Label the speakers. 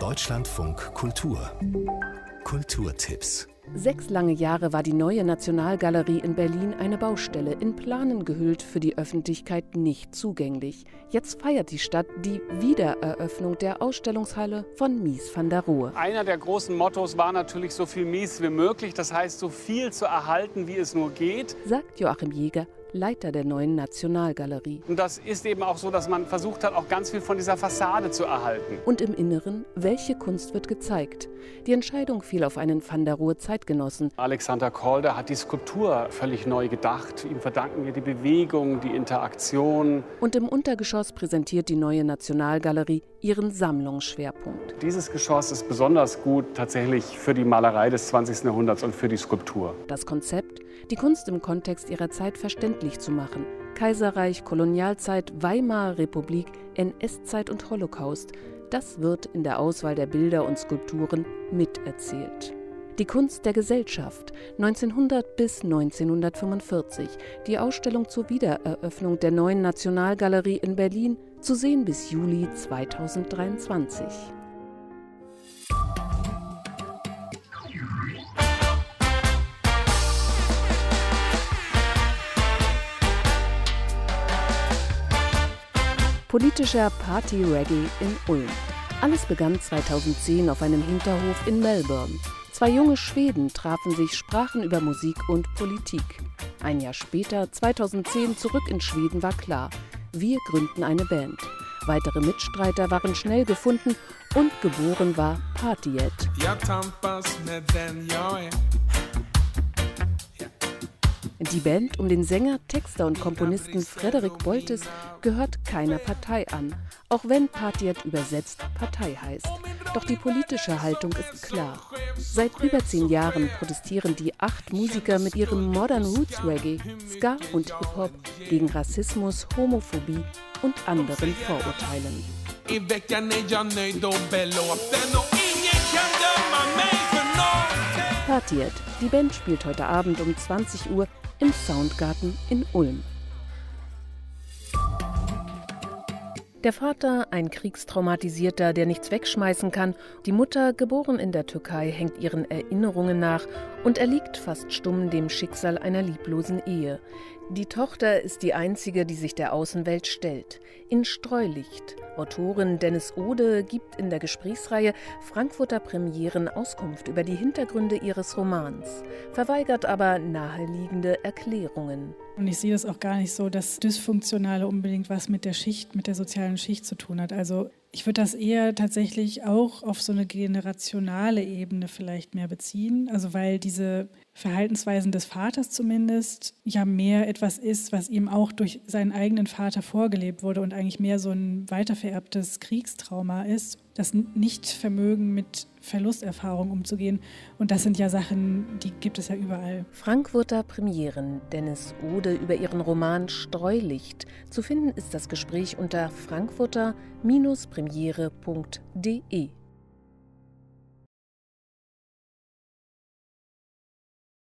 Speaker 1: Deutschlandfunk Kultur Kulturtipps
Speaker 2: Sechs lange Jahre war die neue Nationalgalerie in Berlin eine Baustelle, in Planen gehüllt, für die Öffentlichkeit nicht zugänglich. Jetzt feiert die Stadt die Wiedereröffnung der Ausstellungshalle von Mies van der Rohe.
Speaker 3: Einer der großen Mottos war natürlich so viel Mies wie möglich, das heißt so viel zu erhalten, wie es nur geht,
Speaker 2: sagt Joachim Jäger, Leiter der neuen Nationalgalerie.
Speaker 3: Und das ist eben auch so, dass man versucht hat, auch ganz viel von dieser Fassade zu erhalten.
Speaker 2: Und im Inneren, welche Kunst wird gezeigt? Die Entscheidung fiel auf einen Van der Rohe Zeitgenossen.
Speaker 3: Alexander Kolder hat die Skulptur völlig neu gedacht. Ihm verdanken wir die Bewegung, die Interaktion.
Speaker 2: Und im Untergeschoss präsentiert die neue Nationalgalerie ihren Sammlungsschwerpunkt.
Speaker 3: Dieses Geschoss ist besonders gut tatsächlich für die Malerei des 20. Jahrhunderts und für die Skulptur.
Speaker 2: Das Konzept, die Kunst im Kontext ihrer Zeit verständlich zu machen. Kaiserreich, Kolonialzeit, Weimarer Republik, NS-Zeit und Holocaust. Das wird in der Auswahl der Bilder und Skulpturen miterzählt. Die Kunst der Gesellschaft 1900 bis 1945. Die Ausstellung zur Wiedereröffnung der neuen Nationalgalerie in Berlin zu sehen bis Juli 2023. Politischer Party-Reggae in Ulm. Alles begann 2010 auf einem Hinterhof in Melbourne. Zwei junge Schweden trafen sich, sprachen über Musik und Politik. Ein Jahr später, 2010, zurück in Schweden war klar, wir gründen eine Band. Weitere Mitstreiter waren schnell gefunden und geboren war Partiet. Die Band um den Sänger, Texter und Komponisten Frederik Boltes gehört keiner Partei an, auch wenn Partiet übersetzt Partei heißt. Doch die politische Haltung ist klar. Seit über zehn Jahren protestieren die acht Musiker mit ihrem Modern Roots Reggae, Ska und Hip-Hop gegen Rassismus, Homophobie und anderen Vorurteilen. Partiert. Die Band spielt heute Abend um 20 Uhr im Soundgarten in Ulm. Der Vater, ein Kriegstraumatisierter, der nichts wegschmeißen kann. Die Mutter, geboren in der Türkei, hängt ihren Erinnerungen nach und erliegt fast stumm dem Schicksal einer lieblosen Ehe. Die Tochter ist die einzige, die sich der Außenwelt stellt. In Streulicht. Autorin Dennis Ode gibt in der Gesprächsreihe Frankfurter Premieren Auskunft über die Hintergründe ihres Romans, verweigert aber naheliegende Erklärungen.
Speaker 4: Und ich sehe das auch gar nicht so, dass Dysfunktionale unbedingt was mit der Schicht, mit der sozialen Schicht zu tun hat. Also ich würde das eher tatsächlich auch auf so eine generationale Ebene vielleicht mehr beziehen. Also weil diese Verhaltensweisen des Vaters zumindest ja mehr etwas ist, was ihm auch durch seinen eigenen Vater vorgelebt wurde und eigentlich mehr so ein weitervererbtes Kriegstrauma ist, das Nichtvermögen mit Verlusterfahrung umzugehen. Und das sind ja Sachen, die gibt es ja überall.
Speaker 2: Frankfurter Premieren, Dennis Ode über ihren Roman Streulicht. Zu finden ist das Gespräch unter frankfurter-premiere.de.